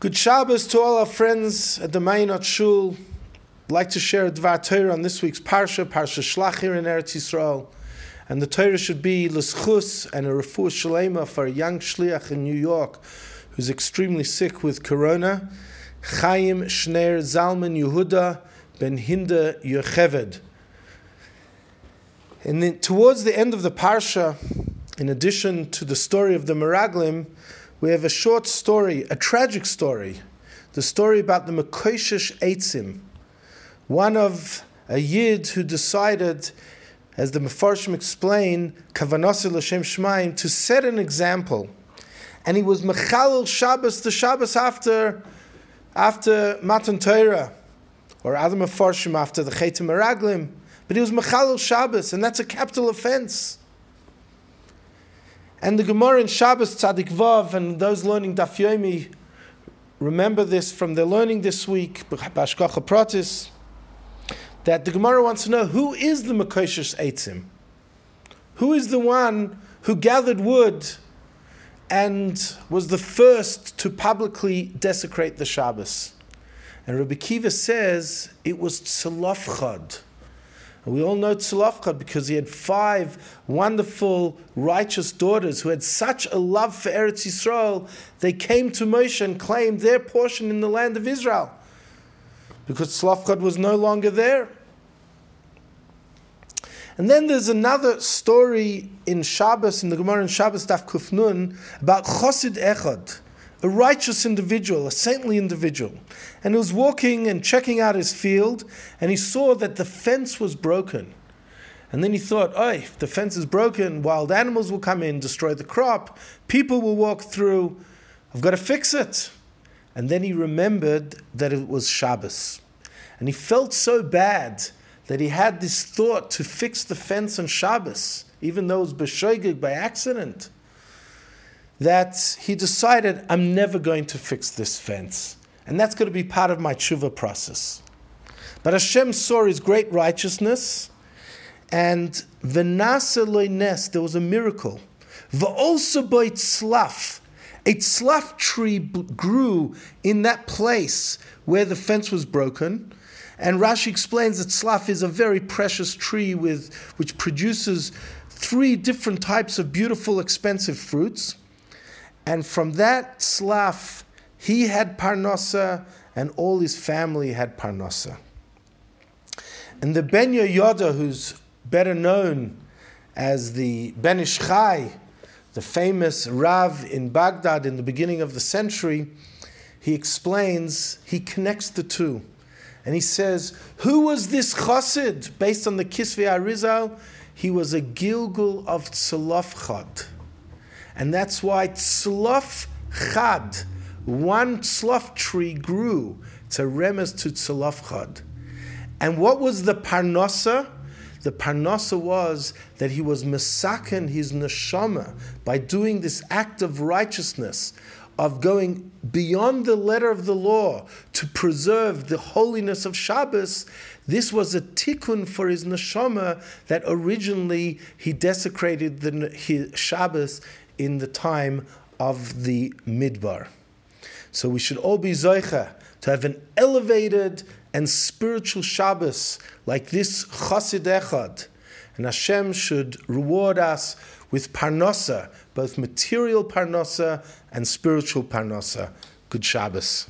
Good Shabbos to all our friends at the Mayanot Shul. I'd like to share a Dvar Torah on this week's Parsha, Parsha Shlach here in Eretz Yisrael. And the Torah should be L'schus and a refuah shalema for a young shliach in New York who's extremely sick with corona. Chaim Shner Zalman Yehuda ben Hinda Yocheved. And then towards the end of the Parsha, in addition to the story of the Meraglim, we have a short story, a tragic story, the story about the Mekoshish Eitzim, one of a Yid who decided, as the Mefarshim explain, Kavanosil Hashem Shemaim, to set an example. And he was Mechalel Shabbos, the Shabbos after, after Matan Torah, or other Mefarshim after the Chetim Meraglim. But he was Mechalel Shabbos, and that's a capital offense. And the Gemara in Shabbos Tzadik Vav and those learning Daf Yomi remember this from their learning this week, Pratis, that the Gemara wants to know who is the Mekoshish Eitzim? Who is the one who gathered wood and was the first to publicly desecrate the Shabbos? And Rabbi Akiva says it was Tzalafchad. We all know Tzalafchad because he had five wonderful, righteous daughters who had such a love for Eretz Yisrael, they came to Moshe and claimed their portion in the land of Israel. Because Tzalafchad was no longer there. And then there's another story in Shabbos, in the Gemara in Shabbos Daf Kufnun, about Chosid Echad a righteous individual, a saintly individual. And he was walking and checking out his field, and he saw that the fence was broken. And then he thought, oh, if the fence is broken, wild animals will come in, destroy the crop, people will walk through. I've got to fix it. And then he remembered that it was Shabbos. And he felt so bad that he had this thought to fix the fence on Shabbos, even though it was by accident that he decided, I'm never going to fix this fence. And that's going to be part of my tshuva process. But Hashem saw his great righteousness, and loines, there was a miracle. V'olsa tzlaf, a tzlaf tree grew in that place where the fence was broken. And Rashi explains that tzlaf is a very precious tree with, which produces three different types of beautiful, expensive fruits. And from that tzlaf, he had parnasa, and all his family had parnasa. And the Ben Yehoyada, who's better known as the Ben Ish Chai, the famous Rav in Baghdad in the beginning of the century, he explains, he connects the two. And he says, Who was this chassid? Based on the Kisvei Arizal, he was a Gilgul of Tzalafchad. And that's why tzlof chad, one tzlof tree grew to remes to tzlof chad. And what was the parnosa? The parnosa was that he was masaken his neshama by doing this act of righteousness, of going beyond the letter of the law to preserve the holiness of Shabbos. This was a tikkun for his neshama that originally he desecrated the his Shabbos in the time of the Midbar. So we should all be Zoicha to have an elevated and spiritual Shabbos like this Chasid Echad. And Hashem should reward us with Parnosa, both material Parnosa and spiritual Parnosa. Good Shabbos.